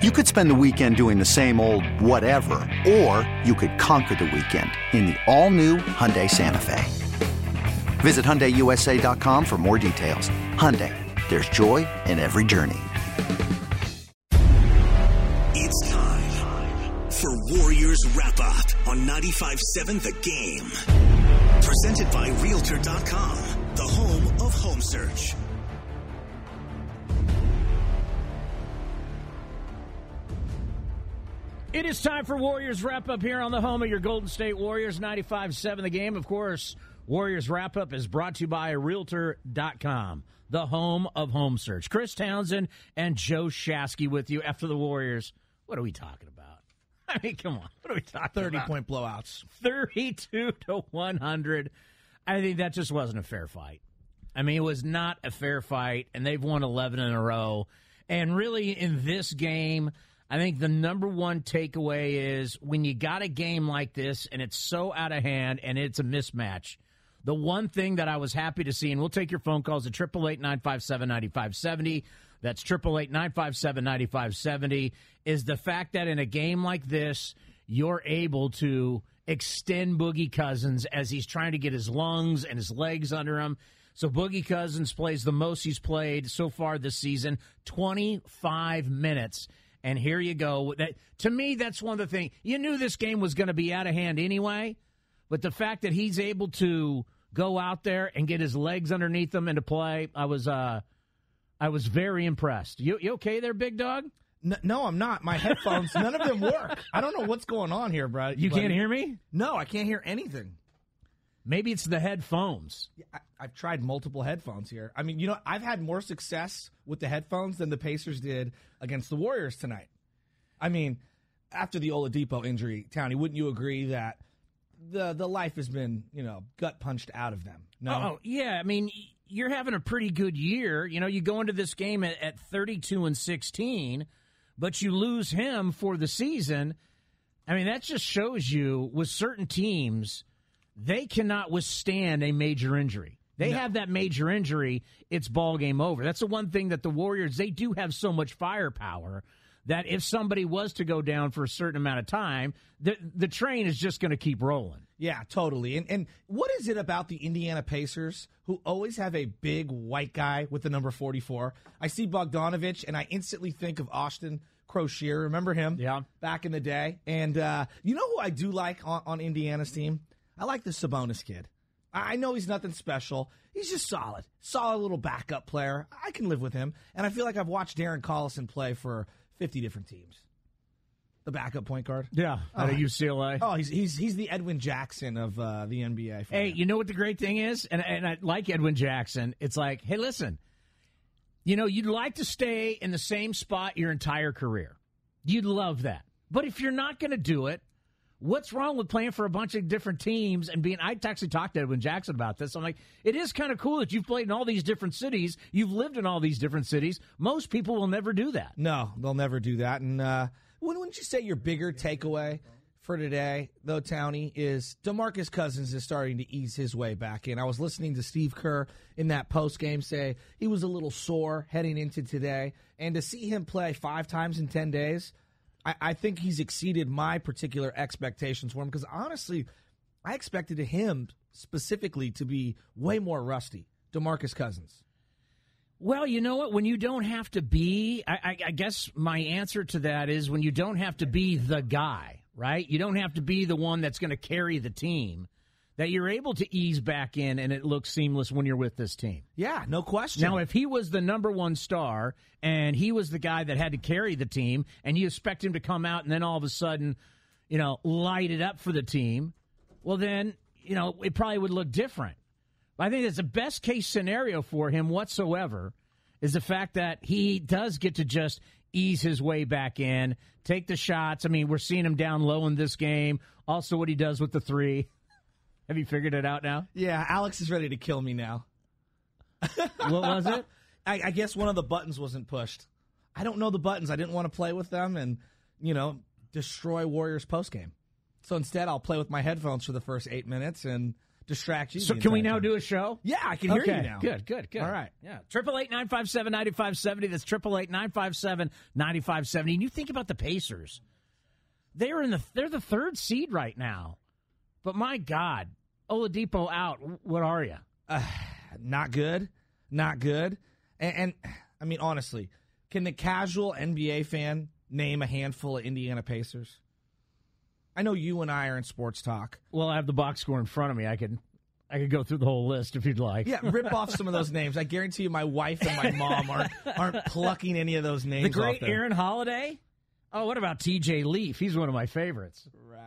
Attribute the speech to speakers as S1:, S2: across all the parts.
S1: You could spend the weekend doing the same old whatever, or you could conquer the weekend in the all-new Hyundai Santa Fe. Visit HyundaiUSA.com for more details. Hyundai, there's joy in every journey.
S2: It's time for Warriors Wrap Up on 95.7 The Game. Presented by Realtor.com, the home of home search.
S3: It is time for Warriors Wrap Up here on the home of your Golden State Warriors, 95 7 The Game. Of course, Warriors Wrap Up is brought to you by Realtor.com, the home of home search. Chris Townsend and Joe Shasky with you after the Warriors. What are we talking about? I mean, come on. What are we talking
S4: 30
S3: about?
S4: point blowouts.
S3: 32 to 100. I think that just wasn't a fair fight. I mean, it was not a fair fight, and they've won 11 in a row. And really, in this game, I think the number one takeaway is when you got a game like this and it's so out of hand and it's a mismatch. The one thing that I was happy to see, and we'll take your phone calls at 888 957 9570. That's 888 957 9570. Is the fact that in a game like this, you're able to extend Boogie Cousins as he's trying to get his lungs and his legs under him. So Boogie Cousins plays the most he's played so far this season 25 minutes. And here you go. That to me, that's one of the things. You knew this game was going to be out of hand anyway, but the fact that he's able to go out there and get his legs underneath him and to play, I was uh, I was very impressed. You, you okay there, big dog?
S4: No, no, I'm not. My headphones, none of them work. I don't know what's going on here, bro.
S3: You
S4: buddy.
S3: can't hear me?
S4: No, I can't hear anything.
S3: Maybe it's the headphones.
S4: I, I've tried multiple headphones here. I mean, you know, I've had more success with the headphones than the Pacers did against the Warriors tonight. I mean, after the Oladipo injury, Townie, wouldn't you agree that the the life has been, you know, gut punched out of them? No.
S3: Oh, oh yeah. I mean, you're having a pretty good year. You know, you go into this game at, at 32 and 16, but you lose him for the season. I mean, that just shows you with certain teams, they cannot withstand a major injury. They have that major injury, it's ball game over. That's the one thing that the Warriors, they do have so much firepower that if somebody was to go down for a certain amount of time, the the train is just going to keep rolling.
S4: Yeah, totally. And and what is it about the Indiana Pacers who always have a big white guy with the number 44? I see Bogdanovich and I instantly think of Austin Croshere. Remember him?
S3: Yeah.
S4: Back in the day. And uh, you know who I do like on, on Indiana's team? I like the Sabonis kid. I know he's nothing special. He's just solid. Solid little backup player. I can live with him. And I feel like I've watched Darren Collison play for 50 different teams. The backup point guard.
S3: Yeah, out of UCLA.
S4: Oh, he's he's he's the Edwin Jackson of uh, the NBA. for
S3: Hey,
S4: me.
S3: you know what the great thing is? And, and I like Edwin Jackson. It's like, hey, listen, you know, you'd like to stay in the same spot your entire career. You'd love that. But if you're not going to do it, what's wrong with playing for a bunch of different teams and being? I actually talked to Edwin Jackson about this. I'm like, it is kind of cool that you've played in all these different cities. You've lived in all these different cities. Most people will never do that.
S4: no, they'll never do that. And uh, wouldn't you say your bigger takeaway for today, though, Townie, is Demarcus Cousins is starting to ease his way back in. I was listening to Steve Kerr in that post game say he was a little sore heading into today, and to see him play five times in ten days. I, I think he's exceeded my particular expectations for him because honestly, I expected him specifically to be way more rusty. Demarcus Cousins.
S3: Well, you know what? When you don't have to be, I, I, I guess my answer to that is when you don't have to be the guy, right? You don't have to be the one that's going to carry the team. That you're able to ease back in and it looks seamless when you're with this team.
S4: Yeah, no question.
S3: Now, if he was the number one star and he was the guy that had to carry the team, and you expect him to come out and then all of a sudden, you know, light it up for the team, well, then, you know, it probably would look different. I think it's the best case scenario for him whatsoever is the fact that he does get to just ease his way back in, take the shots. I mean, we're seeing him down low in this game. Also, what he does with the three. Have you figured it out now?
S4: yeah, Alex is ready to kill me now.
S3: What was it?
S4: I, I guess one of the buttons wasn't pushed. I don't know the buttons. I didn't want to play with them and, you know, destroy Warriors post game. So instead, I'll play with my headphones for the first eight minutes and distract you.
S3: So can we now
S4: time.
S3: do a show?
S4: Yeah, I can hear
S3: okay.
S4: you now.
S3: Good, good, good.
S4: All right.
S3: Yeah. Triple eight nine five seven ninety five seventy. That's triple eight nine five seven ninety five seventy. And you think about the Pacers. They're in the they're the third seed right now. But my God, Oladipo out. What are you?
S4: Not good. Not good. And, and I mean, honestly, can the casual NBA fan name a handful of Indiana Pacers? I know you and I are in sports talk.
S3: Well, I have the box score in front of me. I could I could go through the whole list if you'd like.
S4: Yeah, rip off some of those names. I guarantee you, my wife and my mom aren't aren't plucking any of those names.
S3: The great. Aaron Holiday. Oh, what about T.J. Leaf? He's one of my favorites.
S4: Right.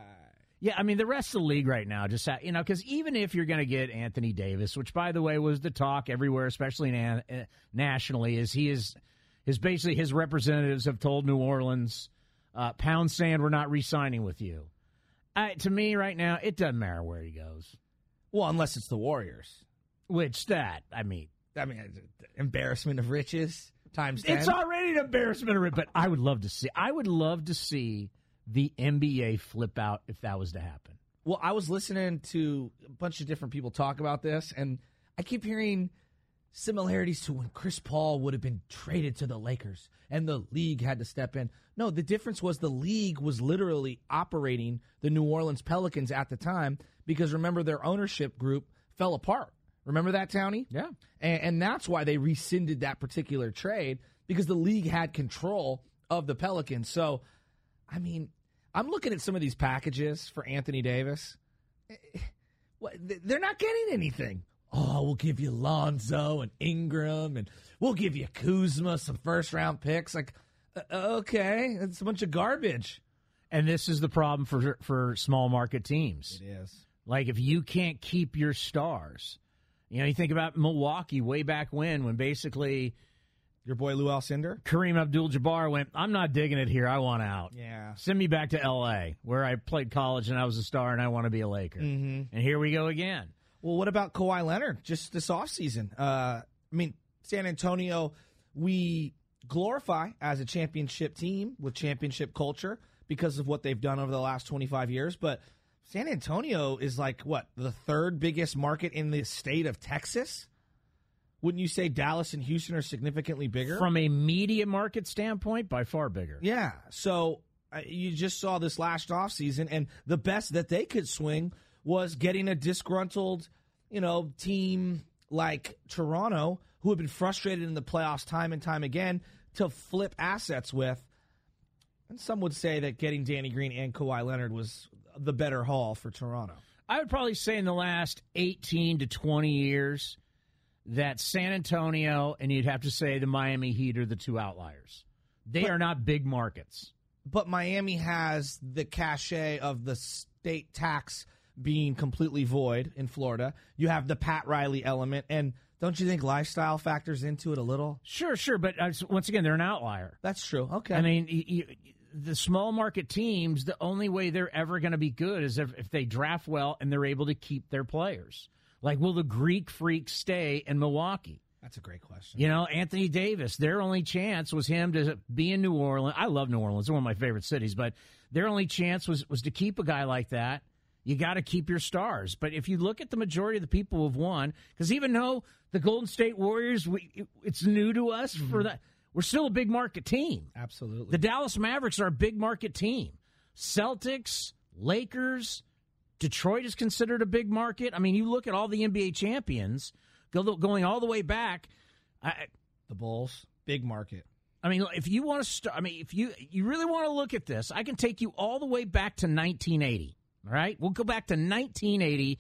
S3: Yeah, I mean the rest of the league right now, just you know, because even if you're going to get Anthony Davis, which by the way was the talk everywhere, especially na- uh, nationally, is he is is basically his representatives have told New Orleans, uh, pound sand, we're not re-signing with you. Uh, to me, right now, it doesn't matter where he goes.
S4: Well, unless it's the Warriors.
S3: Which that, I mean,
S4: I mean, embarrassment of riches times ten.
S3: it's already an embarrassment of it. But I would love to see. I would love to see the NBA flip out if that was to happen.
S4: Well, I was listening to a bunch of different people talk about this, and I keep hearing similarities to when Chris Paul would have been traded to the Lakers and the league had to step in. No, the difference was the league was literally operating the New Orleans Pelicans at the time because remember their ownership group fell apart. Remember that, Townie?
S3: Yeah.
S4: And, and that's why they rescinded that particular trade because the league had control of the Pelicans. So, I mean, I'm looking at some of these packages for Anthony Davis. Eh, What, th- they're not getting anything. Oh, we'll give you Lonzo and Ingram, and we'll give you Kuzma some first round picks. Like, uh, okay, it's a bunch of garbage.
S3: And this is the problem for for small market teams.
S4: It is.
S3: Like if you can't keep your stars, you know, you think about Milwaukee way back when, when basically
S4: Your boy Lou Alcindor?
S3: Kareem Abdul-Jabbar went, "I'm not digging it here. I want out.
S4: Yeah.
S3: Send me back to L.A. where I played college and I was a star and I want to be a Laker." Mm-hmm. And here we go again.
S4: Well, what about Kawhi Leonard just this offseason? Uh, I mean, San Antonio, we glorify as a championship team with championship culture because of what they've done over the last 25 years. But San Antonio is like, what, the third biggest market in the state of Texas? Wouldn't you say Dallas and Houston are significantly bigger?
S3: From a media market standpoint, by far bigger.
S4: Yeah. So uh, you just saw this last offseason, and the best that they could swing was getting a disgruntled, you know, team like Toronto, who have been frustrated in the playoffs time and time again, to flip assets with. And some would say that getting Danny Green and Kawhi Leonard was the better haul for Toronto.
S3: I would probably say in the last 18 to 20 years that San Antonio and you'd have to say the Miami Heat are the two outliers. They
S4: But-
S3: are not big markets.
S4: But Miami has the cachet of the state tax being completely void in Florida. You have the Pat Riley element, and don't you think lifestyle factors into it a little?
S3: Sure, sure, but uh, once again, they're an outlier.
S4: That's true. Okay.
S3: I mean, y y the small market teams, the only way they're ever going to be good is if, if they draft well and they're able to keep their players. Like, will the Greek freak stay in Milwaukee?
S4: that's a great question.
S3: You know, Anthony Davis, their only chance was him to be in New Orleans. I love New Orleans, it's one of my favorite cities, but their only chance was, was to keep a guy like that. You got to keep your stars. But if you look at the majority of the people who have won, because even though the Golden State Warriors, we, it- it's new to us for mm-hmm. that, we're still a big market team.
S4: Absolutely.
S3: The Dallas Mavericks are a big market team. Celtics, Lakers, Detroit is considered a big market. I mean, you look at all the NBA champions go, going all the way back. I,
S4: the Bulls, big market.
S3: I mean, if you want to start, I mean, if you you really want to look at this, I can take you all the way back to 1980. All right, we'll go back to 1980,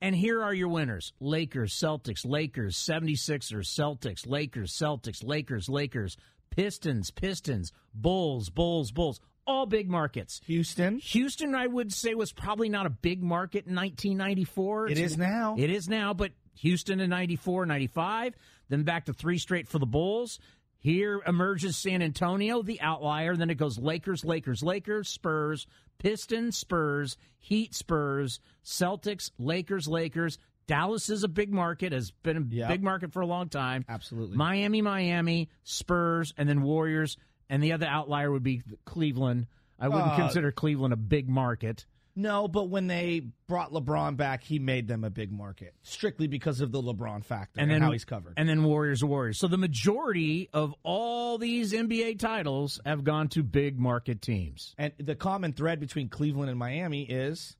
S3: and here are your winners: Lakers, Celtics, Lakers, 76ers, Celtics, Lakers, Celtics, Lakers, Lakers, Pistons, Pistons, Bulls, Bulls, Bulls. All big markets.
S4: Houston.
S3: Houston, I would say, was probably not a big market in 1994.
S4: It is now.
S3: It is now, but Houston in 94, 95, then back to three straight for the Bulls. Here emerges San Antonio, the outlier. Then it goes Lakers, Lakers, Lakers, Spurs, Pistons, Spurs, Heat, Spurs, Celtics, Lakers, Lakers. Dallas is a big market, has been a
S4: Yep.
S3: big market for a long time.
S4: Absolutely.
S3: Miami, Miami, Spurs, and then Warriors. And the other outlier would be Cleveland. I wouldn't
S4: Uh,
S3: consider Cleveland a big market.
S4: No, but when they brought LeBron back, he made them a big market strictly because of the LeBron factor and,
S3: then
S4: how he's covered.
S3: And then Warriors, Warriors. So the majority of all these NBA titles have gone to big market teams.
S4: And the common thread between Cleveland and Miami is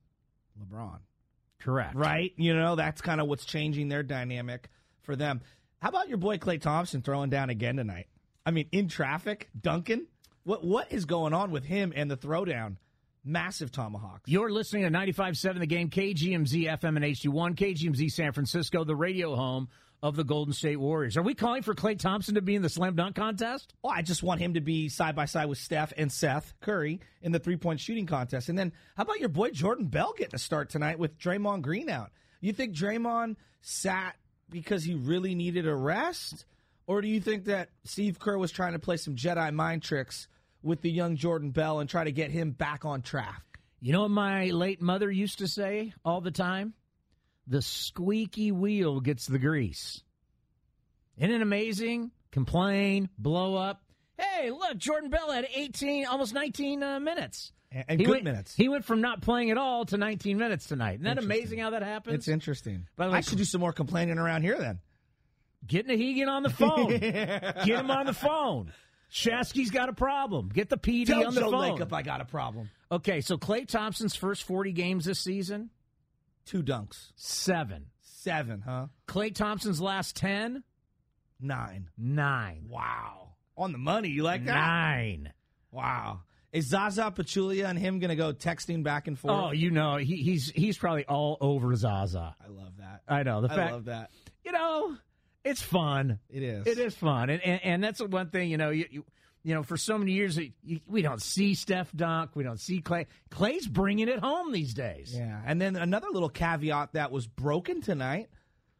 S4: LeBron.
S3: Correct.
S4: Right? You know, that's kind of what's changing their dynamic for them. How about your boy Klay Thompson throwing down again tonight? I mean, in traffic, Duncan. What what is going on with him and the throwdown? Massive tomahawks.
S3: You're listening to 95.7 The Game, KGMZ FM and HD1, KGMZ San Francisco, the radio home of the Golden State Warriors. Are we calling for Klay Thompson to be in the slam dunk contest?
S4: Oh, I just want him to be side by side with Steph and Seth Curry in the three point shooting contest. And then how about your boy Jordan Bell getting a start tonight with Draymond Green out? You think Draymond sat because he really needed a rest? Or do you think that Steve Kerr was trying to play some Jedi mind tricks with the young Jordan Bell and try to get him back on track?
S3: You know what my late mother used to say all the time? The squeaky wheel gets the grease. Isn't it amazing? Complain, blow up. Hey, look, Jordan Bell had 18, almost 19 uh, minutes.
S4: And,
S3: he
S4: good
S3: went,
S4: minutes.
S3: He went from not playing at all to 19 minutes tonight. Isn't that amazing how that happens?
S4: It's interesting.
S3: By the way,
S4: I should do some more complaining around here then.
S3: Get Nahegan on the phone. Get him on the phone. Shasky's got a problem. Get the PD
S4: Tell
S3: on the
S4: Joe
S3: phone.
S4: Lacob I got a problem.
S3: Okay, so Klay Thompson's first 40 games this season,
S4: Two dunks.
S3: seven.
S4: Seven, huh?
S3: Klay Thompson's last 10,
S4: Nine.
S3: nine.
S4: Wow. On the money. You like that?
S3: Nine.
S4: Wow. Is Zaza Pachulia and him going to go texting back and forth?
S3: Oh, you know, he, he's he's probably all over Zaza.
S4: I love that.
S3: I know. The fact.
S4: I
S3: fact,
S4: love that.
S3: you know, it's fun.
S4: It is.
S3: It is fun, and and, and that's the one thing you know you, you you know for so many years you, we don't see Steph dunk, we don't see Klay. Klay's bringing it home these days.
S4: Yeah. And then another little caveat that was broken tonight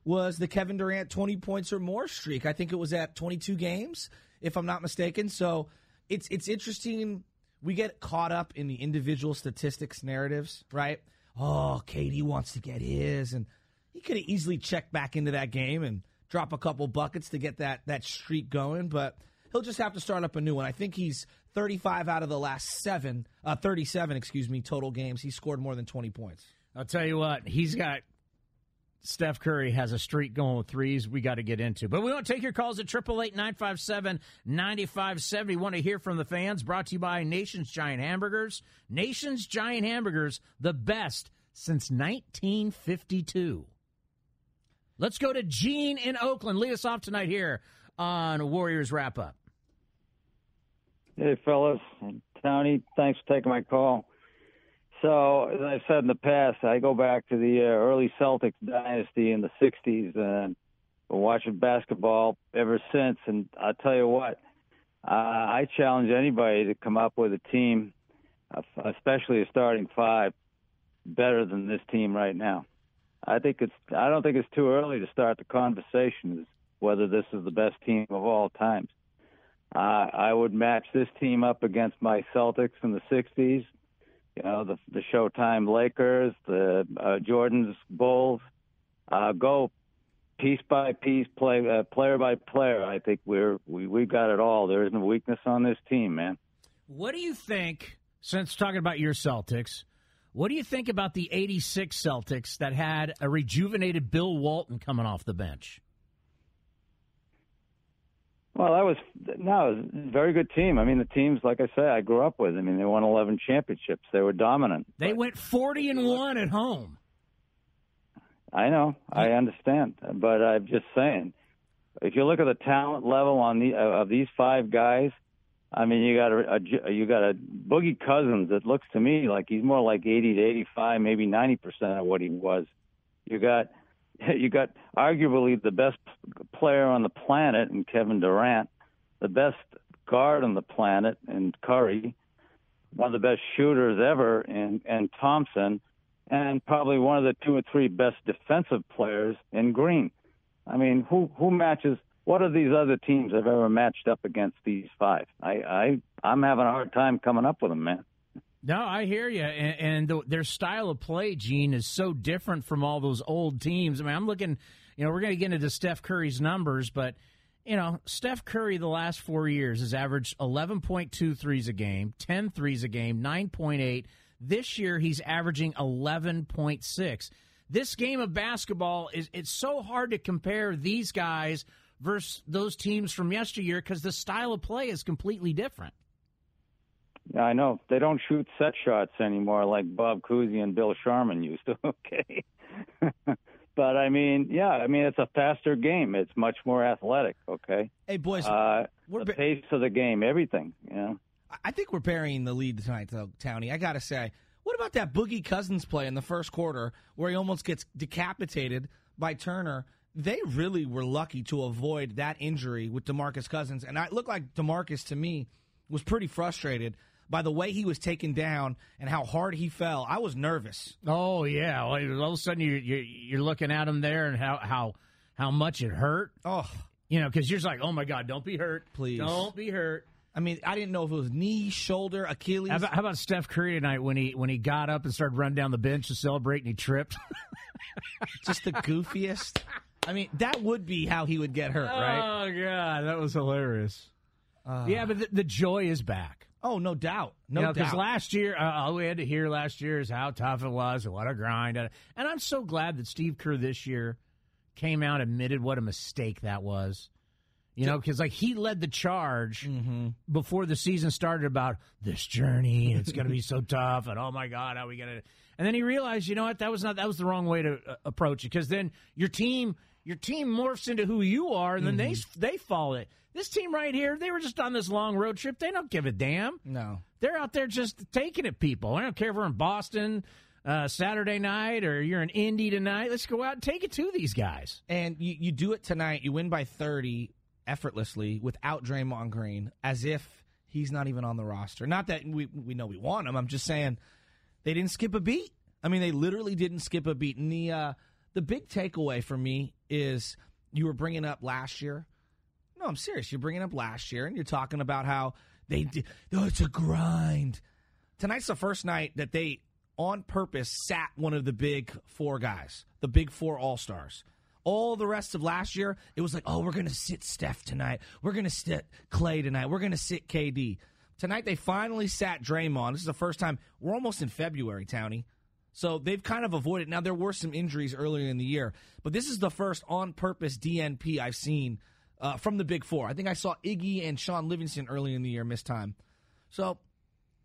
S4: was the Kevin Durant 20 points or more streak. I think it was at 22 games, if I'm not mistaken. So it's it's interesting. We get caught up in the individual statistics narratives, right? Oh, Katie wants to get his, and he could have easily checked back into that game and drop a couple buckets to get that that streak going, but he'll just have to start up a new one. I think he's 35 out of the last seven, uh, 37, excuse me, total games. He scored more than 20 points.
S3: I'll tell you what, he's got Steph Curry has a streak going with threes we got to get into. But we want to take your calls at 888-957-9570. Want to hear from the fans. Brought to you by Nation's Giant Hamburgers. Nation's Giant Hamburgers, the best since 1952. Let's go to Gene in Oakland. Lead us off tonight here on Warriors Wrap Up.
S5: Hey, fellas. Tony, thanks for taking my call. So, as I've said in the past, I go back to the uh, early Celtics dynasty in the 60s and been watching basketball ever since. And I'll tell you what, uh, I challenge anybody to come up with a team, uh, especially a starting five, better than this team right now. I think it's. I don't think it's too early to start the conversation whether this is the best team of all times. Uh, I would match this team up against my Celtics in the '60s. You know, the the Showtime Lakers, the uh, Jordan's Bulls. Uh, go piece by piece, play uh, player by player. I think we're we we've got it all. There isn't a weakness on this team, man.
S3: What do you think, since talking about your Celtics, what do you think about the 86 Celtics that had a rejuvenated Bill Walton coming off the bench?
S5: Well, that was no, it was a very good team. I mean, the teams, like I say, I grew up with. I mean, they won 11 championships. They were dominant.
S3: They went 40 and one at home.
S5: I know, I understand, but I'm just saying, if you look at the talent level on the of these five guys, I mean, you got a, a you got a Boogie Cousins that looks to me like he's more like 80 to 85, maybe 90 percent of what he was. You got you got arguably the best player on the planet in Kevin Durant, the best guard on the planet in Curry, one of the best shooters ever in in Thompson, and probably one of the two or three best defensive players in Green. I mean, who who matches? What are these other teams have ever matched up against these five? I I I'm having a hard time coming up with them, man.
S3: No, I hear you, and, and the, their style of play, Gene, is so different from all those old teams. I mean, I'm looking, you know, we're going to get into Steph Curry's numbers, but you know, Steph Curry the last four years has averaged 11.2 threes a game, 10 threes a game, 9.8, This year, he's averaging 11.6. This game of basketball is it's so hard to compare these guys versus those teams from yesteryear because the style of play is completely different.
S5: Yeah, I know. They don't shoot set shots anymore like Bob Cousy and Bill Sharman used to. Okay. but I mean, yeah, I mean it's a faster game. It's much more athletic. Okay.
S4: Hey boys,
S5: Uh,
S4: we're
S5: the
S4: ba-
S5: pace of the game, everything. Yeah.
S4: I think we're burying the lead tonight, though, Townie. I got to say, what about that Boogie Cousins play in the first quarter where he almost gets decapitated by Turner? They really were lucky to avoid that injury with Demarcus Cousins, and it looked like Demarcus to me was pretty frustrated by the way he was taken down and how hard he fell. I was nervous.
S3: Oh yeah, Well, all of a sudden you you're, you're looking at him there and how how how much it hurt.
S4: Oh,
S3: You know, because you're just like, oh my god, don't be hurt,
S4: Please.
S3: don't be hurt.
S4: I mean, I didn't know if it was knee, shoulder, Achilles.
S3: How about, how about Steph Curry tonight when he when he got up and started running down the bench to celebrate and he tripped?
S4: just the goofiest. I mean, that would be how he would get hurt, right?
S3: Oh god, that was hilarious. yeah, but the, the joy is back.
S4: Oh, no doubt, no
S3: because
S4: doubt.
S3: last year, uh, all we had to hear last year is how tough it was and what a grind. And I'm so glad that Steve Kerr this year came out admitted what a mistake that was. You know, because like he led the charge before the season started about this journey. It's going to be so tough, and oh my god, how are we going to? And then he realized, you know what, that was not that was the wrong way to uh, approach it. Because then your team, your team morphs into who you are, and then they they follow it. This team right here, they were just on this long road trip. They don't give a damn.
S4: no.
S3: They're out there just taking it, people. I don't care if we're in Boston uh, Saturday night or you're in Indy tonight. Let's go out and take it to these guys.
S4: And you, you do it tonight. You win by 30 effortlessly without Draymond Green, as if he's not even on the roster. Not that we, we know we want him. I'm just saying they didn't skip a beat. I mean, they literally didn't skip a beat. And the, uh, the big takeaway for me is you were bringing up last year. No, I'm serious. You're bringing up last year, and you're talking about how they did. Oh, it's a grind. Tonight's the first night that they, on purpose, sat one of the big four guys, the big four All Stars. All the rest of last year, it was like, oh, we're going to sit Steph tonight. We're going to sit Klay tonight. We're going to sit KD. Tonight, they finally sat Draymond. This is the first time. We're almost in February, Townie. So they've kind of avoided. Now, there were some injuries earlier in the year, but this is the first on purpose DNP I've seen uh, from the Big Four. I think I saw Iggy and Shaun Livingston earlier in the year miss time. So,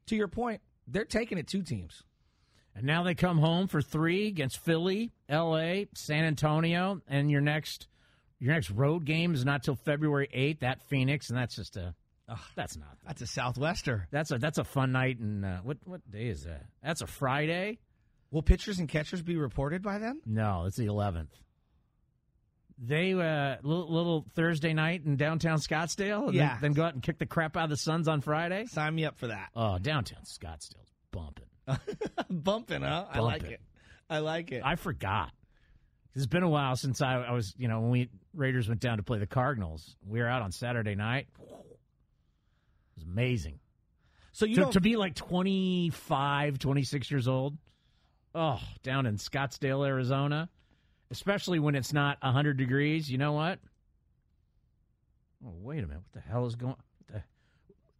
S4: to your point, they're taking it two teams.
S3: And now they come home for three against Philly, L.A., San Antonio, and your next your next road game is not till February eighth at Phoenix, and that's just a that's not
S4: That's a Southwester.
S3: that's a that's a fun night. And uh, what what day is that? That's a Friday.
S4: Will pitchers and catchers be reported by then?
S3: No, it's the eleventh. They uh, little, little Thursday night in downtown Scottsdale, and
S4: Yeah.
S3: then, then go out and kick the crap out of the Suns on Friday.
S4: Sign me up for that.
S3: Oh, downtown Scottsdale's bumping.
S4: Bumping, huh? I like it. I like it.
S3: I forgot. It's been a while since I, I was, you know, when we Raiders went down to play the Cardinals. We were out on Saturday night. It was amazing.
S4: so you
S3: to, to be like 25, 26 years old. Oh, down in Scottsdale, Arizona, especially when it's not 100 degrees. You know what? Oh, wait a minute. What the hell is going what the,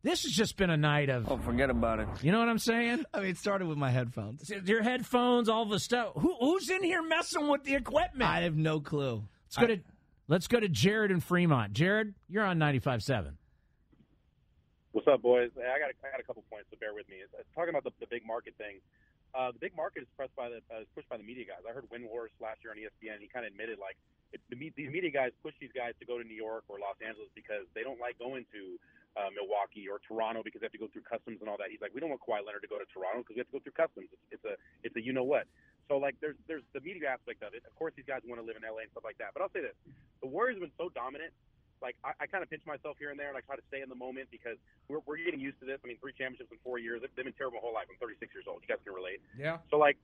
S3: This has just been a night of,
S6: Oh, forget about it.
S3: you know what I'm saying?
S4: I mean, it started with my headphones.
S3: Your headphones, all the stuff. Who, who's in here messing with the equipment?
S4: I have no clue.
S3: Let's go to let's go to Jared in Fremont. Jared, you're on 95.7.
S7: What's up, boys? I got a, I got a couple points, so bear with me. It's, it's talking about the, the big market thing. Uh, the big market is pressed by the uh, pushed by the media guys. I heard Windhorst last year on ESPN. He kind of admitted like it, the, these media guys push these guys to go to New York or Los Angeles because they don't like going to uh, Milwaukee or Toronto because they have to go through customs and all that. He's like, we don't want Kawhi Leonard to go to Toronto because we have to go through customs. It's, it's a it's a you know what. So like there's there's the media aspect of it. Of course, these guys want to live in LA and stuff like that. But I'll say this: the Warriors have been so dominant like I, I kind of pinch myself here and there, and I try to stay in the moment because we're, we're getting used to this. I mean, three championships in four years. They've been terrible my whole life. I'm 36 years old. You guys can relate.
S3: Yeah.
S7: So like,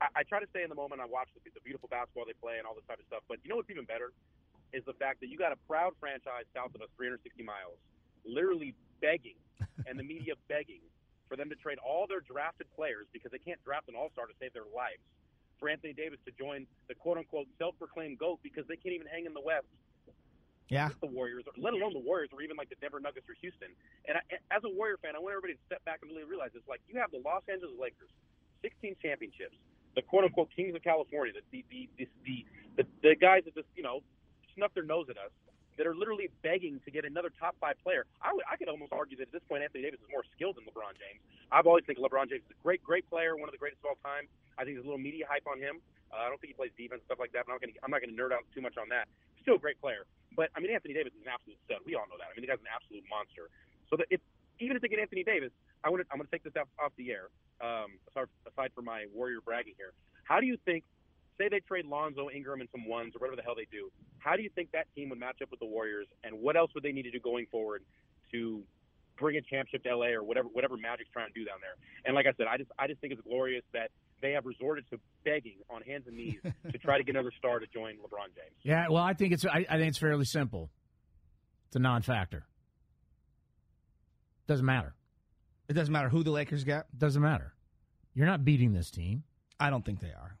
S7: I, I try to stay in the moment. I watch the, the beautiful basketball they play and all this type of stuff. But you know what's even better is the fact that you got a proud franchise south of us, 360 miles, literally begging, and the media begging for them to trade all their drafted players because they can't draft an all-star to save their lives. For Anthony Davis to join the quote-unquote self-proclaimed goat because they can't even hang in the West.
S4: Yeah.
S7: the Warriors, or let alone the Warriors, or even like the Denver Nuggets or Houston. And I, as a Warrior fan, I want everybody to step back and really realize this. Like you have the Los Angeles Lakers, 16 championships, the quote unquote kings of California, the the the the, the, the, guys that just you know snuff their nose at us. That are literally begging to get another top five player. I, would, I could almost argue that at this point, Anthony Davis is more skilled than LeBron James. I've always think LeBron James is a great, great player, one of the greatest of all time. I think there's a little media hype on him. Uh, I don't think he plays defense stuff like that. But I'm I'm not going to nerd out too much on that. Still a great player, but I mean Anthony Davis is an absolute stud. We all know that. I mean the guy's an absolute monster. So that if even if they get Anthony Davis, I want to I'm going to take this off, off the air. Um, aside, aside from my Warrior bragging here, how do you think? Say they trade Lonzo, Ingram, and some ones or whatever the hell they do. How do you think that team would match up with the Warriors, and what else would they need to do going forward to bring a championship to LA or whatever whatever Magic's trying to do down there? And like I said, I just I just think it's glorious that they have resorted to begging on hands and knees to try to get another star to join LeBron James.
S3: Yeah, well, I think it's I, I think it's fairly simple. It's a non-factor. Doesn't matter.
S4: It doesn't matter who the Lakers get.
S3: Doesn't matter. You're not beating this team.
S4: I don't think they are.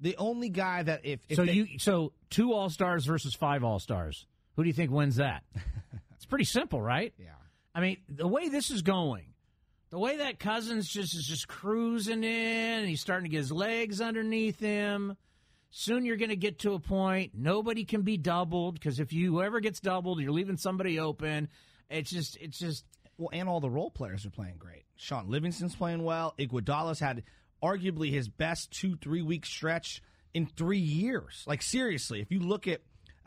S4: The only guy that if, if
S3: so
S4: they-
S3: you so two All Stars versus five All Stars. Who do you think wins that? it's pretty simple, right?
S4: yeah.
S3: I mean, the way this is going, the way that Cousins just is just cruising in, he's starting to get his legs underneath him. Soon you're going to get to a point nobody can be doubled because if you whoever gets doubled, you're leaving somebody open. It's just, it's just,
S4: Well, and all the role players are playing great. Shaun Livingston's playing well. Iguodala's had arguably his best two three week stretch in three years. Like seriously, if you look at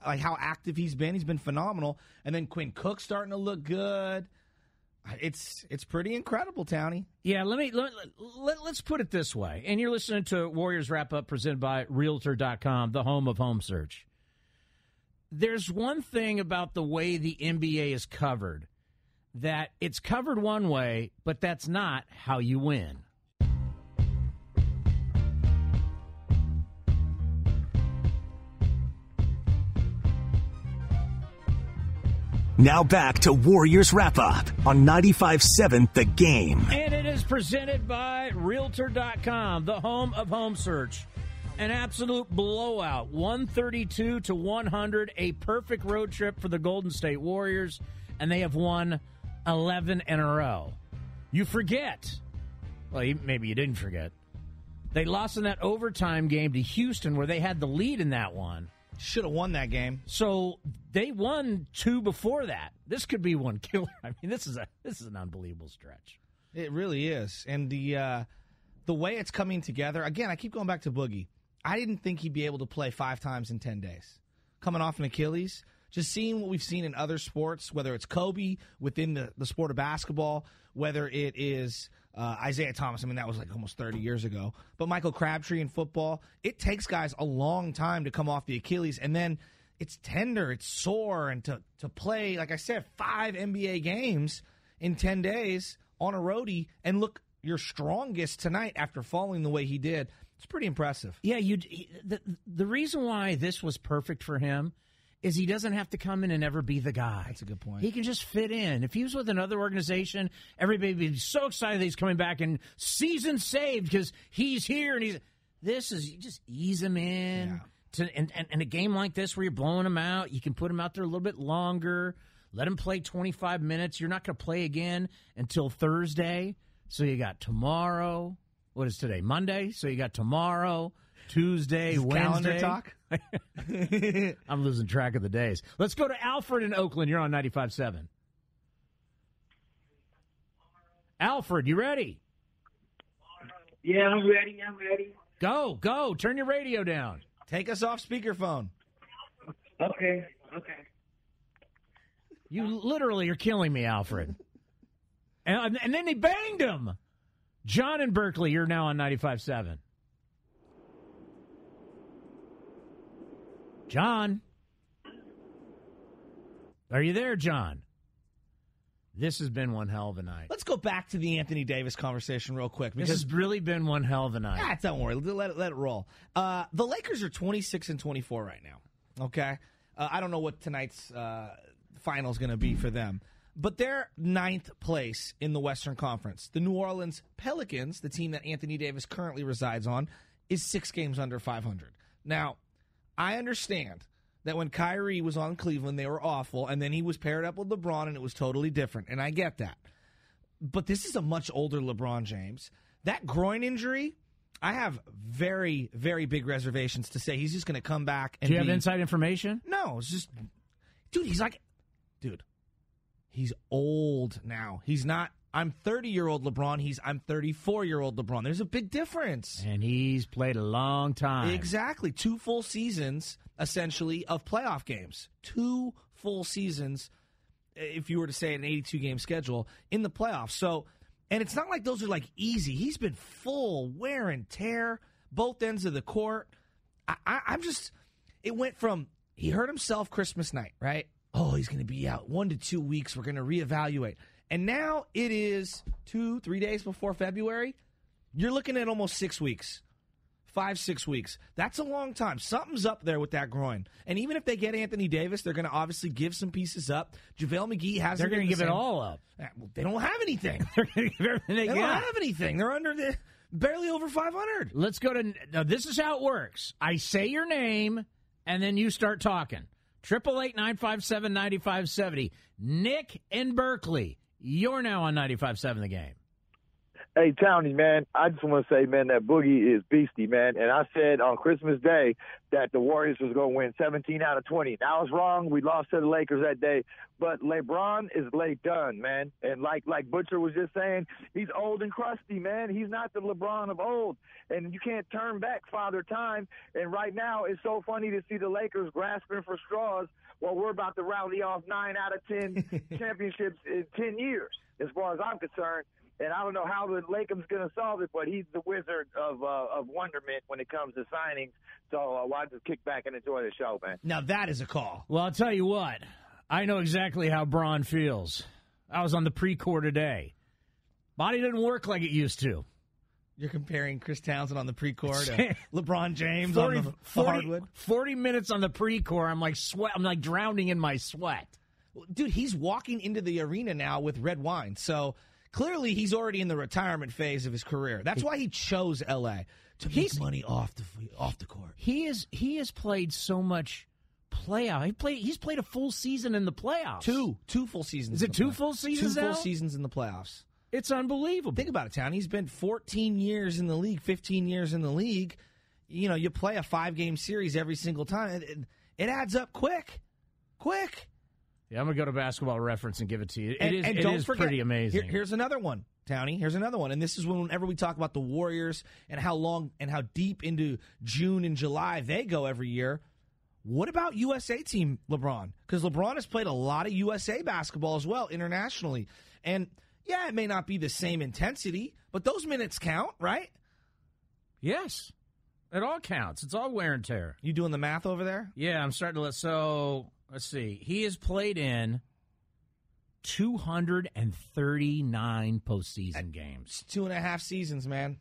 S4: like how active he's been, he's been phenomenal. And then Quinn Cook's starting to look good. It's it's pretty incredible, Townie.
S3: yeah. Let me let, let, us put it this way. And you're listening to Warriors Wrap Up presented by Realtor.com, the home of home search. There's one thing about the way the NBA is covered that it's covered one way, but that's not how you win.
S2: Now back to Warriors Wrap Up on 95.7 The Game.
S3: And it is presented by Realtor.com, the home of home search. An absolute blowout, 132 to 100, a perfect road trip for the Golden State Warriors, and they have won 11 in a row. You forget, well, maybe you didn't forget, they lost in that overtime game to Houston where they had the lead in that one.
S4: Should have won that game.
S3: So they won two before that. This could be one killer. I mean, this is a this is an unbelievable stretch.
S4: It really is, and the uh, the way it's coming together. Again, I keep going back to Boogie. I didn't think he'd be able to play five times in ten days. Coming off an Achilles, just seeing what we've seen in other sports, whether it's Kobe within the, the sport of basketball, whether it is uh, Isaiah Thomas. I mean, that was like almost thirty years ago. But Michael Crabtree in football, it takes guys a long time to come off the Achilles, and then it's tender, it's sore, and to to play, like I said, five NBA games in 10 days on a roadie and look your strongest tonight after falling the way he did. It's pretty impressive.
S3: Yeah, you. The the reason why this was perfect for him is he doesn't have to come in and ever be the guy.
S4: That's a good point.
S3: He can just fit in. If he was with another organization, everybody would be so excited that he's coming back and season saved because he's here and he's. This is you just ease him in.
S4: Yeah.
S3: To, and, and, and a game like this where you're blowing him out, you can put him out there a little bit longer. Let him play 25 minutes. You're not going to play again until Thursday. So you got tomorrow. What is today? Monday. So you got tomorrow, Tuesday, Wednesday.
S4: Calendar talk.
S3: I'm losing track of the days. Let's go to Alfred in Oakland. You're on 95.7. Alfred, you ready?
S6: Yeah, I'm ready. I'm ready.
S3: Go, go. Turn your radio down.
S4: Take us off speakerphone.
S6: Okay. Okay.
S3: You literally are killing me, Alfred. And, and then they banged him. John in Berkeley, you're now on 95.7. John. Are you there, John? This has been one hell of a night.
S4: Let's go back to the Anthony Davis conversation real quick
S3: This
S4: because
S3: has really been one hell of a night.
S4: Ah, don't worry. Let it, let it roll. Uh, the Lakers are 26 and 24 right now. Okay. Uh, I don't know what tonight's uh, final is going to be for them, but they're ninth place in the Western Conference. The New Orleans Pelicans, the team that Anthony Davis currently resides on, is six games under 500. Now, I understand that when Kyrie was on Cleveland, they were awful, and then he was paired up with LeBron, and it was totally different. And I get that. But this is a much older LeBron James. That groin injury, I have very, very big reservations to say he's just going to come back and
S3: Do you have inside information?
S4: No, it's just, dude, he's like, dude, he's old now. He's not. I'm 30 year old LeBron. He's I'm 34 year old LeBron. There's a big difference.
S3: And he's played a long time.
S4: Exactly. Two full seasons, essentially, of playoff games. Two full seasons, if you were to say an 82 game schedule, in the playoffs. So, and it's not like those are like easy. He's been full wear and tear, both ends of the court. I, I, I'm just, it went from, he hurt himself Christmas night, right? Oh, he's going to be out one to two weeks. We're going to reevaluate. And now it is two, three days before February. You're looking at almost six weeks five, six weeks. That's a long time. Something's up there with that groin. And even if they get Anthony Davis, they're going to obviously give some pieces up. JaVale McGee has.
S3: They're going to give it all up.
S4: They don't have anything.
S3: They're going to give everything they,
S4: They don't have anything. They're under the barely over 500.
S3: Let's go to. Now, this is how it works. I say your name, and then you start talking. Triple eight nine five seven ninety five seventy. Nick in Berkeley. You're now on ninety five seven. The game.
S8: Hey, Townie, man, I just want to say, man, that Boogie is beastie, man. And I said on Christmas Day that the Warriors was going to win 17 out of 20. And I was wrong. We lost to the Lakers that day. But LeBron is late done, man. And like like Butcher was just saying, he's old and crusty, man. He's not the LeBron of old. And you can't turn back Father Time. And right now, it's so funny to see the Lakers grasping for straws while we're about to rally off nine out of 10 championships in 10 years, as far as I'm concerned. And I don't know how the Lakeham's going to solve it, but he's the wizard of uh, of wonderment when it comes to signings. So uh, why just kick back and enjoy the show, man?
S4: Now that is a call.
S3: Well, I'll tell you what. I know exactly how Braun feels. I was on the pre-core today. Body didn't work like it used to.
S4: You're comparing Chris Townsend on the pre-court to LeBron James
S3: 40,
S4: on the, the
S3: 40
S4: hardwood.
S3: 40 minutes on the pre-core. I'm like sweat. I'm like drowning in my sweat.
S4: Dude, he's walking into the arena now with red wine. So clearly he's already in the retirement phase of his career. That's why he chose LA to make
S3: He's-
S4: money off the off the court.
S3: He is he has played so much playoff. He played he's played a full season in the playoffs.
S4: Two two full seasons.
S3: Is it two
S4: playoffs.
S3: full seasons
S4: Two
S3: now?
S4: full seasons in the playoffs.
S3: It's unbelievable.
S4: Think about it, Town. He's been 14 years in the league, 15 years in the league. You know, you play a five game series every single time. It, it, adds up quick, quick.
S3: Yeah, I'm gonna go to Basketball Reference and give it to you. It
S4: and,
S3: is-
S4: and
S3: it
S4: don't
S3: is
S4: forget,
S3: pretty amazing.
S4: here- here's another one, Townie. Here's another one, and this is whenever we talk about the Warriors and how long and how deep into June and July they go every year. What about USA team LeBron? Because LeBron has played a lot of USA basketball as well internationally, and yeah, it may not be the same intensity, but those minutes count, right?
S3: yes, it all counts. It's all wear and tear.
S4: You doing the math over there?
S3: Yeah, I'm starting to let. So let's see. He has played in 239 postseason games.
S4: Two and a half seasons, man.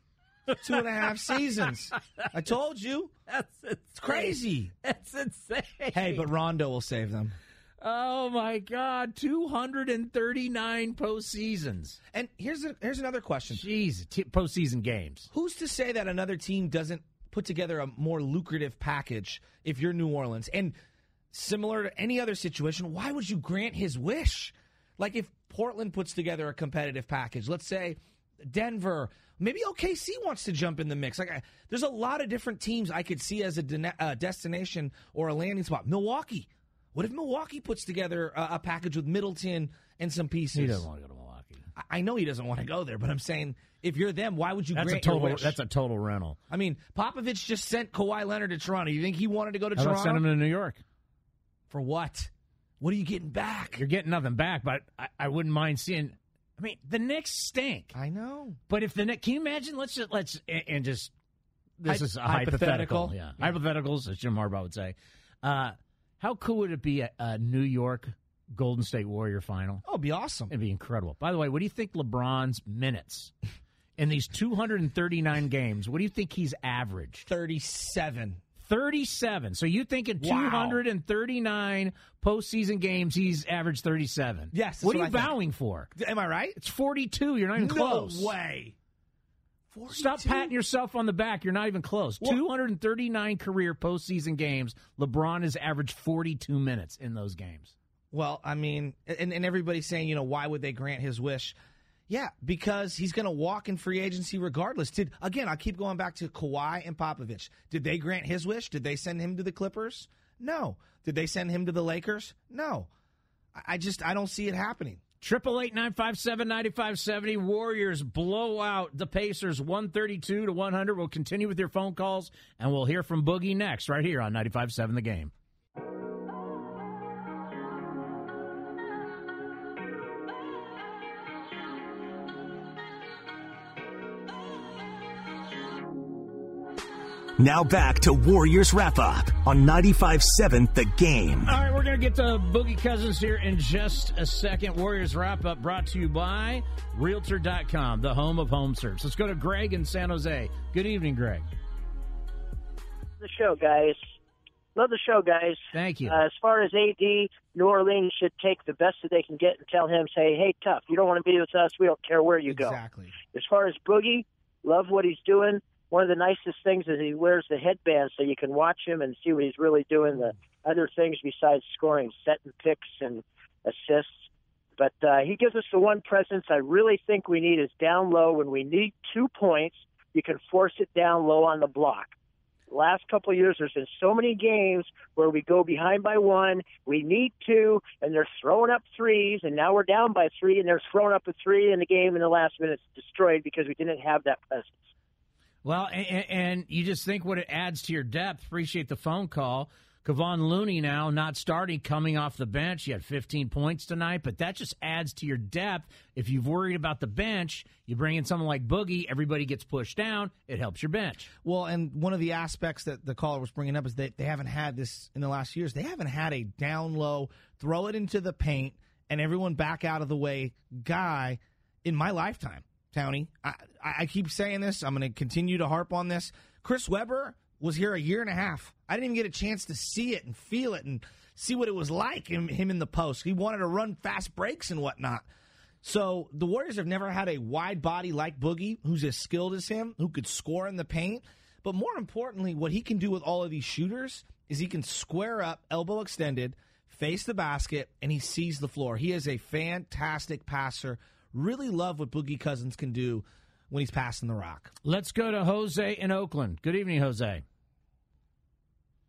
S4: Two and a half seasons. I told you.
S3: That's
S4: It's crazy.
S3: That's insane.
S4: Hey, but Rondo will save them.
S3: Oh my God, 239 postseasons.
S4: And here's a, here's another question.
S3: Jeez, t- postseason games.
S4: Who's to say that another team doesn't put together a more lucrative package if you're New Orleans? And similar to any other situation, why would you grant his wish? Like if Portland puts together a competitive package, let's say Denver, maybe OKC wants to jump in the mix. Like I, there's a lot of different teams I could see as a dena- uh, destination or a landing spot. Milwaukee. What if Milwaukee puts together a, a package with Middleton and some pieces?
S3: He doesn't want to go to Milwaukee.
S4: I- I know he doesn't want to go there, but I'm saying if you're them, why would you
S3: That's a total. That's a total rental.
S4: I mean, Popovich just sent Kawhi Leonard to Toronto. You think he wanted to go to
S3: How
S4: Toronto
S3: send him to New York?
S4: for what? What are you getting back?
S3: You're getting nothing back, but I, I wouldn't mind seeing. I mean, the Knicks stink.
S4: I know.
S3: But if the Knicks, can you imagine? Let's just let's and, just this
S4: Hy-
S3: is a
S4: hypothetical.
S3: hypothetical. Yeah. hypotheticals, as Jim Harbaugh would say. Uh, how cool would it be a, a New York Golden State Warrior final?
S4: Oh, it'd be awesome.
S3: It'd be incredible. By the way, what do you think LeBron's minutes in these 239 games? What do you think he's averaged?
S4: 37.
S3: 37. So you think in
S4: Wow.
S3: 239 postseason games he's averaged 37?
S4: Yes, that's
S3: What are
S4: what
S3: you
S4: I think.
S3: vowing for?
S4: Am I right?
S3: It's 42. You're not even close.
S4: No way.
S3: Stop patting yourself on the back. You're not even close.
S4: Well-
S3: 239 career postseason games. LeBron has averaged 42 minutes in those games.
S4: Well, I mean, and, and everybody's saying, you know, why would they grant his wish? Yeah, because he's going to walk in free agency regardless. Did again? I keep going back to Kawhi and Popovich. Did they grant his wish? Did they send him to the Clippers? No. Did they send him to the Lakers? No. I just I don't see it happening.
S3: Triple eight nine five seven ninety five seventy. Warriors blow out the Pacers one thirty two to one hundred. We'll continue with your phone calls, and we'll hear from Boogie next, right here on 95.7 The Game.
S2: Now back to Warriors Wrap Up on 95.7 The Game.
S3: All right, we're going to get to Boogie Cousins here in just a second. Warriors wrap up brought to you by Realtor.com, the home of home search. Let's go to Greg in San Jose. Good evening, Greg.
S9: the show, guys. Love the show, guys.
S3: Thank you.
S9: Uh, as far as AD, New Orleans should take the best that they can get and tell him, say, hey, tough, you don't want to be with us. We don't care where you go.
S4: Exactly.
S9: As far as Boogie, love what he's doing. One of the nicest things is he wears the headband so you can watch him and see what he's really doing. The other things besides scoring, setting picks and assists. But uh, he gives us the one presence I really think we need is down low. When we need two points, you can force it down low on the block. Last couple of years, there's been so many games where we go behind by one, we need two, and they're throwing up threes, and now we're down by three, and they're throwing up a three in the game in the last minute. Destroyed because we didn't have that presence.
S3: Well, and, and you just think what it adds to your depth. Appreciate the phone call. Kevon Looney now not starting, coming off the bench. He had 15 points tonight, but that just adds to your depth. If you've worried about the bench, you bring in someone like Boogie, everybody gets pushed down. It helps your bench.
S4: Well, and one of the aspects that the caller was bringing up is that they haven't had this in the last years. They haven't had a down low, throw it into the paint, and everyone back out of the way guy in my lifetime. Townie, I, I keep saying this. I'm going to continue to harp on this. Chris Webber was here a year and a half. I didn't even get a chance to see it and feel it and see what it was like. Him in the post. He wanted to run fast breaks and whatnot. So the Warriors have never had a wide body like Boogie, who's as skilled as him, who could score in the paint. But more importantly, what he can do with all of these shooters is he can square up, elbow extended, face the basket, and he sees the floor. He is a fantastic passer. Really love what Boogie Cousins can do when he's passing the rock.
S3: Let's go to Jose in Oakland. Good evening, Jose.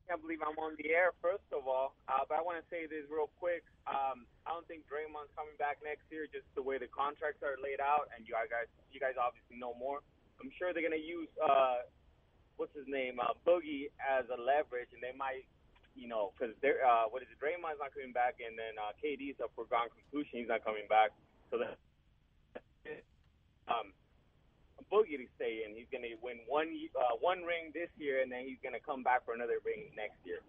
S10: can't believe I'm on the air, first of all. Uh, but I want to say this real quick. Um, I don't think Draymond's coming back next year, just the way the contracts are laid out, and you guys, you guys obviously know more. I'm sure they're gonna use uh, what's his name, uh, Boogie, as a leverage, and they might, you know, because they're uh, what is it? Draymond's not coming back, and then uh, KD's a foregone conclusion. He's not coming back, so that um, Boogie to stay in. He's going to win one uh, one ring this year, and then he's going to come back for another ring next year.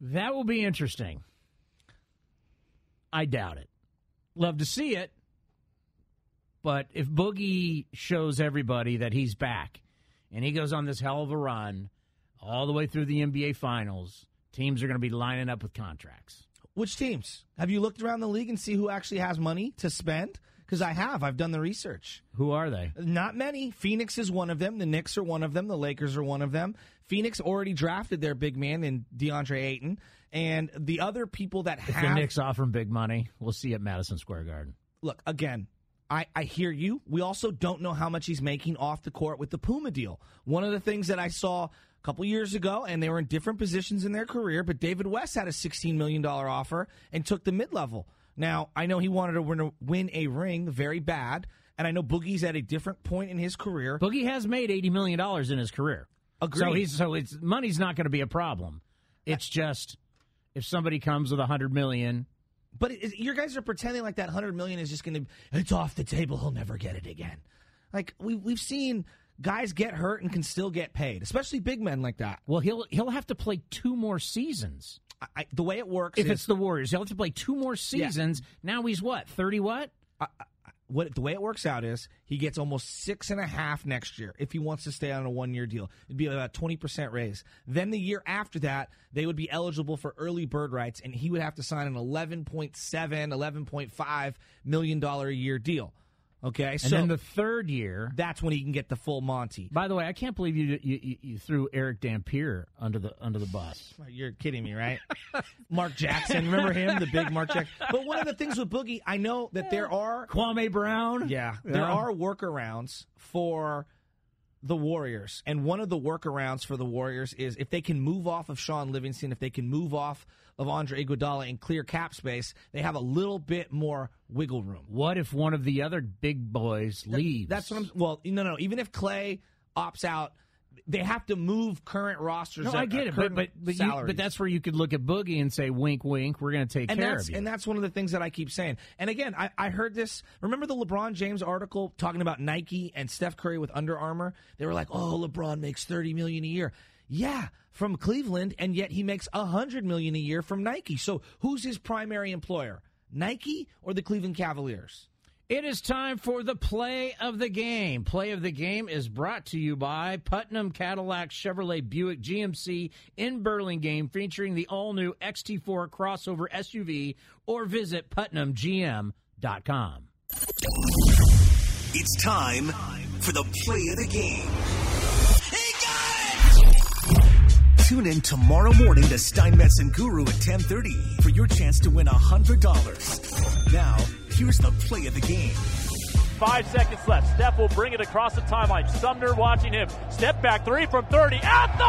S3: That will be interesting. I doubt it. Love to see it. But if Boogie shows everybody that he's back and he goes on this hell of a run all the way through the NBA Finals, teams are going to be lining up with contracts.
S4: Which teams? Have you looked around the league and see who actually has money to spend? Because I have. I've done the research.
S3: Who are they?
S4: Not many. Phoenix is one of them. The Knicks are one of them. The Lakers are one of them. Phoenix already drafted their big man in DeAndre Ayton. And the other people that
S3: If
S4: have.
S3: the Knicks offer him big money, we'll see at Madison Square Garden.
S4: Look, again, I, I hear you. We also don't know how much he's making off the court with the Puma deal. One of the things that I saw a couple years ago, and they were in different positions in their career, but David West had a $16 million offer and took the mid level. Now, I know he wanted to win a, win a ring very bad, and I know Boogie's at a different point in his career.
S3: Boogie has made $80 million in his career.
S4: Agreed.
S3: So he's so it's money's not going to be a problem. It's just if somebody comes with a hundred million,
S4: But it, it- your guys are pretending like that hundred million is just going to it's off the table. He'll never get it again. Like we we've seen guys get hurt and can still get paid, especially big men like that.
S3: well, he'll he'll have to play two more seasons.
S4: I, I, the way it works,
S3: If
S4: is,
S3: it's the Warriors, he'll have to play two more seasons. Now he's what thirty? What?
S4: what the way it works out is he gets almost six and a half next year if he wants to stay on a one year deal. It'd be about twenty percent raise. Then the year after that, they would be eligible for early bird rights, and he would have to sign an 11.7, 11.5 million dollar a year deal. Okay,
S3: And
S4: so
S3: then the third year,
S4: that's when he can get the full Monty.
S3: by the way, I can't believe you you, you, threw Erick Dampier under the under the bus.
S4: You're kidding me, right? Marc Jackson, remember him, the big Marc Jackson. But one of the things with Boogie, I know that there are
S3: Kwame Brown.
S4: Yeah, there
S3: Yeah.
S4: are workarounds for the Warriors, and one of the workarounds for the Warriors is if they can move off of Shaun Livingston, if they can move off of Andre Iguodala and clear cap space, they have a little bit more wiggle room.
S3: What if one of the other big boys leaves?
S4: That's what I'm. Well, no, no. Even if Klay opts out, they have to move current rosters.
S3: No,
S4: that-
S3: I get it, but but but, you, but that's where you could look at Boogie and say, "Wink, wink, we're going to take
S4: and
S3: care
S4: that's
S3: of you."
S4: and that's one of the things that I keep saying. And again, I, I heard this. Remember the LeBron James article talking about Nike and Steph Curry with Under Armour? They were like, "Oh, LeBron makes thirty million a year." Yeah, from Cleveland, and yet he makes a hundred million a year from Nike. So who's his primary employer? Nike or the Cleveland Cavaliers?
S3: It is time for the play of the game. Play of the game is brought to you by Putnam Cadillac Chevrolet Buick GMC in Burlingame, featuring the all new XT4 crossover SUV, or visit PutnamGM.com.
S2: It's time for the play of the game. Tune in tomorrow morning to Steinmetz and Guru at 10:30 for your chance to win $100. Now, here's the play of the game.
S11: Five seconds left. Steph will bring it across the timeline. Sumner watching him. Step back three from 30 at the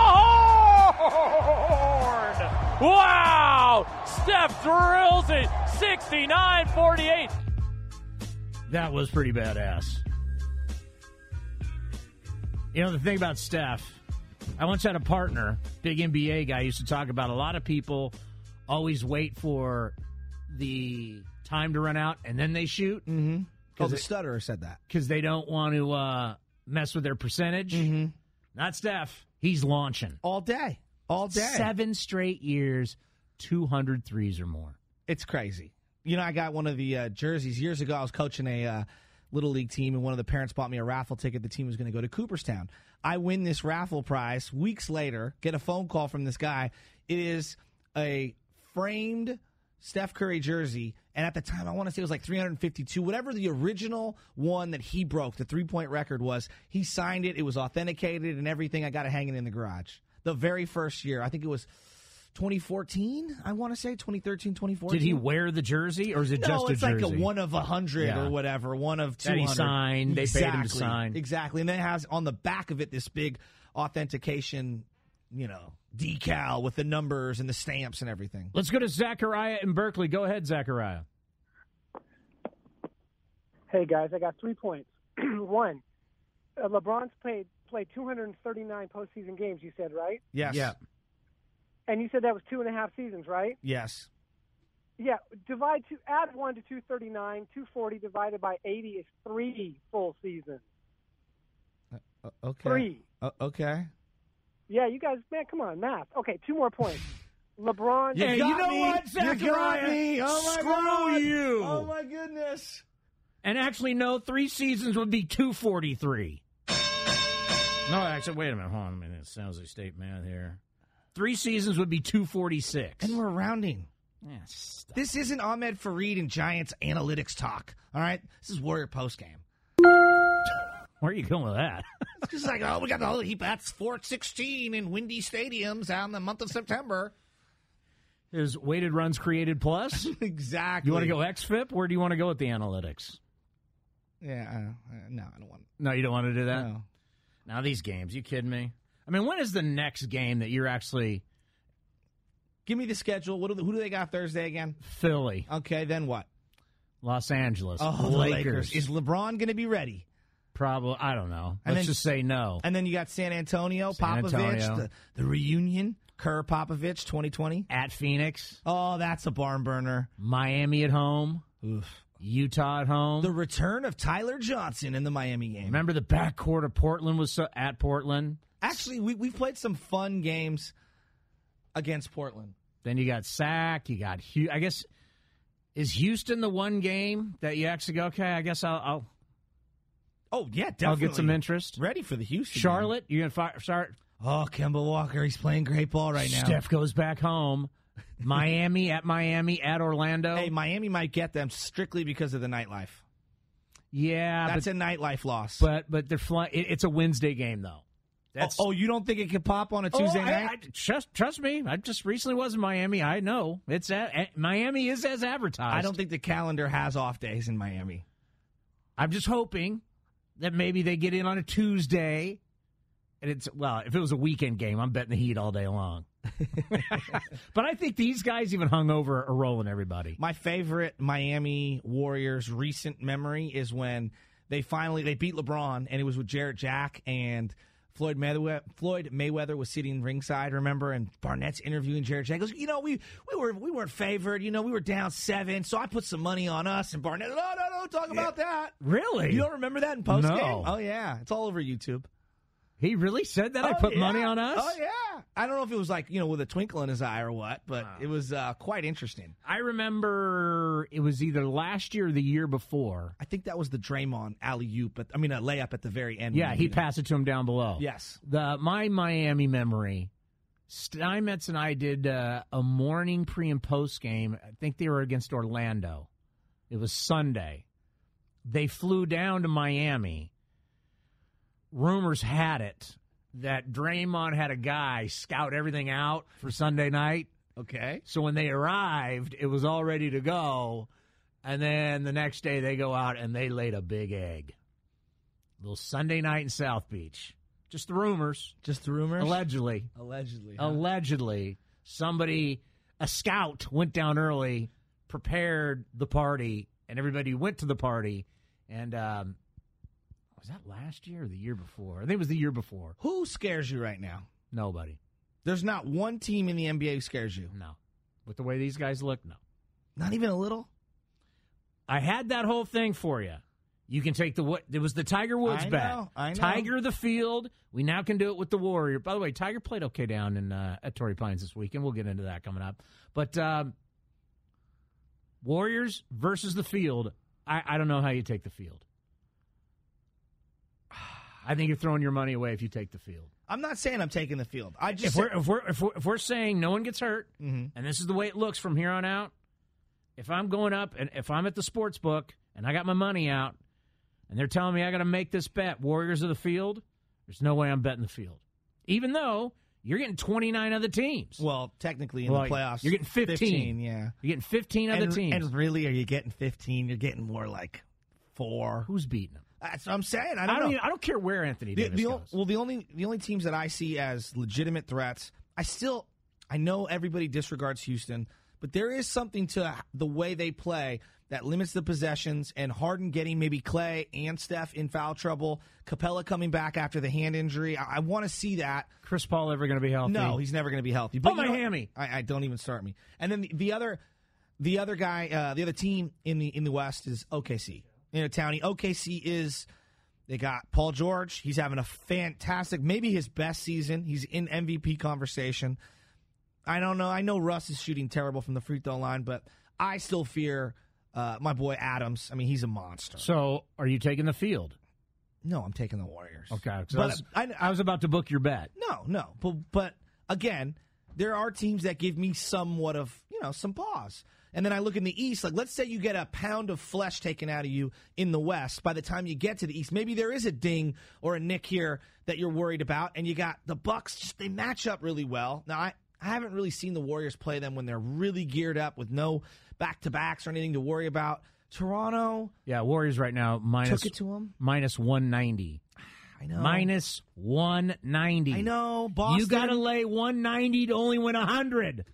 S11: horn! Wow! Steph drills it 69 48.
S3: That was pretty badass. You know, the thing about Steph, I once had a partner, big NBA guy, used to talk about a lot of people always wait for the time to run out and then they shoot.
S4: Mm-hmm. Oh, the
S3: it-
S4: stutterer said that.
S3: because they don't want to uh, mess with their percentage.
S4: Mm-hmm.
S3: Not Steph. He's launching
S4: all day, all day.
S3: Seven straight years, 200 threes or more.
S4: It's crazy. You know, I got one of the uh, jerseys years ago. I was coaching a uh, little league team, and one of the parents bought me a raffle ticket. The team was going to go to Cooperstown. I win this raffle prize. Weeks later, get a phone call from this guy. It is a framed Steph Curry jersey, and at the time, I want to say it was like 352, whatever the original one that he broke, the three point record was. He signed it. It was authenticated and everything. I got it hanging in the garage. The very first year, I think it was 2014. I want to say 2013, 2014.
S3: Did he wear the jersey or is it
S4: no,
S3: just a
S4: it's
S3: jersey?
S4: like a one of a hundred
S3: Yeah.
S4: or whatever, one of two
S3: That he
S4: hundred.
S3: signed, they paid him to
S4: Exactly.
S3: sign.
S4: Exactly, and then it has on the back of it this big authentication, you know, decal with the numbers and the stamps and everything.
S3: Let's go to Zachariah in Berkeley. Go ahead, Zachariah.
S12: Hey guys, I got three points. One, uh, LeBron's played played 239 postseason games. You said right?
S4: Yes.
S3: Yeah.
S12: And you said that was two and a half seasons, right?
S4: Yes.
S12: Yeah. Divide two, add one to 239. 240 divided by 80 is three full seasons.
S4: Uh, okay.
S12: Three.
S4: Uh, okay.
S12: Yeah, you guys, man, come on, math. Okay, two more points. LeBron.
S3: Yeah, you know what,
S4: You got
S3: Zachariah?
S4: me. Oh my
S3: Screw
S4: God.
S3: you.
S4: Oh my goodness.
S3: And actually, no, three seasons would be 243. No, actually, wait a minute. Hold on a minute. It sounds like state math here. Three seasons would be 246.
S4: And we're rounding.
S3: Yeah.
S4: This isn't Ahmed Farid and Giants analytics talk. All right, this is Warrior post game.
S3: Where are you going with that?
S4: It's just like, oh, we got the whole heap. That's Fort 16 in windy stadiums out in the month of September.
S3: Is weighted runs created plus?
S4: exactly.
S3: You want to go XFIP? Where do you want to go with the analytics?
S4: Yeah, uh, uh, no, I don't want.
S3: No, you don't want to do that?
S4: No.
S3: Now, these games, you kidding me? I mean, when is the next game that you're actually
S4: Give me the schedule. What do, who do they got Thursday again?
S3: Philly,
S4: Okay, then what?
S3: Los Angeles,
S4: Oh, the
S3: Lakers?
S4: Is LeBron going to be ready?
S3: Probably, I don't know.
S4: And
S3: Let's
S4: then-
S3: just say no.
S4: And then you got San Antonio,
S3: San
S4: Popovich,
S3: Antonio.
S4: The, the reunion, Kerr Popovich, 2020.
S3: At Phoenix,
S4: Oh, that's a barn burner.
S3: Miami at home,
S4: Oof.
S3: Utah at home.
S4: The return of Tyler Johnson in the Miami game.
S3: Remember the backcourt of Portland was so, at Portland.
S4: Actually, we, we've played some fun games against Portland.
S3: Then you got Sac. You got Hu I guess is Houston the one game that you actually go? Okay, I guess I'll I'll,
S4: Oh, yeah, definitely.
S3: I'll get some interest.
S4: Ready for the Houston game.
S3: Charlotte, you're gonna fire, start?
S4: Oh, Kemba Walker, he's playing great ball right now.
S3: Steph goes back home. Miami at Miami at Orlando.
S4: Hey, Miami might get them strictly because of the nightlife.
S3: Yeah,
S4: That's
S3: but,
S4: a nightlife loss.
S3: but but they're flying. It, it's a Wednesday game though. That's
S4: oh, oh, you don't think it could pop on a
S3: Oh,
S4: Tuesday
S3: I-
S4: night?
S3: I- trust trust me. I just recently was in Miami. I know it's a, Miami is as advertised.
S4: I don't think the calendar has off days in Miami.
S3: I'm just hoping that maybe they get in on a Tuesday. And it's well, if it was a weekend game, I'm betting the Heat all day long. but I think these guys even hung over are rolling everybody.
S4: My favorite Miami Warriors recent memory is when they finally they beat LeBron and it was with Jarrett Jack and Floyd Mayweather, Floyd Mayweather was sitting ringside, remember, and Barnett's interviewing Jarrett Jack. He goes, you know, we we were we weren't favored, you know, we were down seven, so I put some money on us. And Barnett, no, no, no, talk about that.
S3: Really?
S4: You don't remember that in post game?
S3: No.
S4: Oh yeah, it's all over YouTube.
S3: He really said that? I
S4: Oh,
S3: put
S4: yeah.
S3: money on us?
S4: Oh yeah. I don't know if it was like you know with a twinkle in his eye or what, but it was uh, quite interesting.
S3: I remember it was either last year or the year before.
S4: I think that was the Draymond alley oop, but I mean a layup at the very end.
S3: Yeah, he passed it to him down below.
S4: Yes.
S3: The my Miami memory. Steinmetz and I did uh, a morning pre and post game. I think they were against Orlando. It was Sunday. They flew down to Miami. Rumors had it that Draymond had a guy scout everything out for Sunday night.
S4: Okay.
S3: So when they arrived, it was all ready to go. And then the next day they go out and they laid a big egg. little Sunday night in South Beach. Just the rumors.
S4: Just the rumors.
S3: Allegedly.
S4: Allegedly. huh?
S3: Allegedly. Somebody, a scout, went down early, prepared the party, and everybody went to the party. And um, was that last year or the year before? I think it was the year before.
S4: Who scares you right now?
S3: Nobody.
S4: There's not one team in the NBA who scares you.
S3: No. With the way these guys look, no.
S4: Not even a little.
S3: I had that whole thing for you. You can take the what? It was the Tiger Woods
S4: I
S3: bet.
S4: know, I know.
S3: Tiger the field. We now can do it with the Warrior. By the way, Tiger played okay down in uh, at Torrey Pines this weekend. We'll get into that coming up. But um, Warriors versus the field. I, I don't know how you take the field. I think you're throwing your money away if you take the field.
S4: I'm not saying I'm taking the field. I just
S3: If we're, if we're if we're if we're saying no one gets hurt,
S4: Mhm.
S3: and this is the way it looks from here on out, if I'm going up and if I'm at the sports book and I got my money out, and they're telling me I got to make this bet, Warriors of the field, there's no way I'm betting the field, even though you're getting 29 other teams.
S4: well, technically in
S3: Well,
S4: the playoffs,
S3: you're getting 15.
S4: yeah.
S3: You're getting 15 other teams.
S4: and really, are you getting 15? You're getting more like four.
S3: Who's beating them?
S4: That's what I'm saying. I
S3: I
S4: don't,
S3: don't,
S4: know.
S3: even, I don't care where Anthony Davis
S4: the, o-
S3: goes.
S4: well, the only the only teams that I see as legitimate threats, I still I know everybody disregards Houston, but there is something to the way they play that limits the possessions. And Harden getting maybe Klay and Steph in foul trouble, Capela coming back after the hand injury. I, I want to see that.
S3: Chris Paul ever going to be healthy?
S4: No, he's never going to be healthy.
S3: Oh, my hammy.
S4: I, I don't even start me. And then the, the other, the other guy, uh, the other team in the in the West is OKC. You know, Townie. OKC is. They got Paul George. He's having a fantastic, maybe his best season. He's in MVP conversation. I don't know. I know Russ is shooting terrible from the free throw line, but I still fear uh, my boy Adams. I mean, he's a monster.
S3: So, are you taking the field?
S4: No, I'm taking the Warriors.
S3: Okay,
S4: But
S3: I, was,
S4: I-
S3: I was about to book your bet.
S4: No, no. But but again, there are teams that give me somewhat of, you know, some pause. And then I look in the East, like let's say you get a pound of flesh taken out of you in the West. By the time you get to the East, maybe there is a ding or a nick here that you're worried about, and you got the Bucks. Just they match up really well. Now I, I haven't really seen the Warriors play them when they're really geared up with no back to backs or anything to worry about. Toronto,
S3: Yeah, Warriors right now minus
S4: Took it to
S3: them 190.
S4: I know.
S3: Minus 190.
S4: I know. Boston.
S3: You got to lay 190 to only win 100.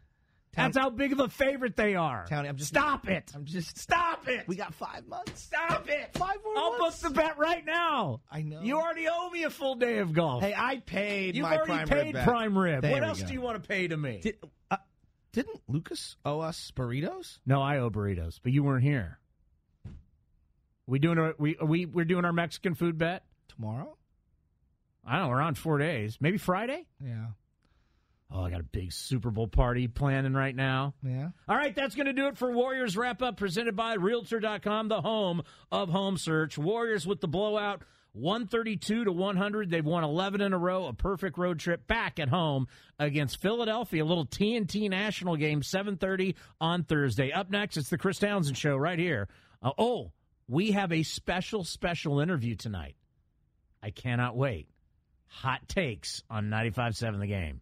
S3: That's how big of a favorite they are.
S4: Townie, I'm just
S3: Stop it.
S4: I'm just
S3: Stop it.
S4: We got five months.
S3: Stop it.
S4: Five more
S3: I'll
S4: months.
S3: book the bet right now.
S4: I know.
S3: You already owe me a full day of golf.
S4: Hey, I paid
S3: You've
S4: my
S3: already
S4: prime
S3: paid
S4: rib
S3: prime rib.
S4: There
S3: what else
S4: go.
S3: do you want to pay to me?
S4: Did, uh, didn't Lucas owe us burritos?
S3: no, I owe burritos, but you weren't here. We doing a, we we we're doing our Mexican food bet.
S4: Tomorrow?
S3: I don't know. We're on four days. Maybe Friday.
S4: Yeah.
S3: Oh, I got a big Super Bowl party planning right now.
S4: Yeah.
S3: All right, that's going to do it for Warriors Wrap Up presented by Realtor.com, the home of home search. Warriors with the blowout 132 to 100. They've won 11 in a row, a perfect road trip back at home against Philadelphia. A little TNT national game, 7:30 on Thursday. Up next, it's the Chris Townsend show right here. Uh, oh, We have a special, special interview tonight. I cannot wait. Hot takes on 95.7 The Game.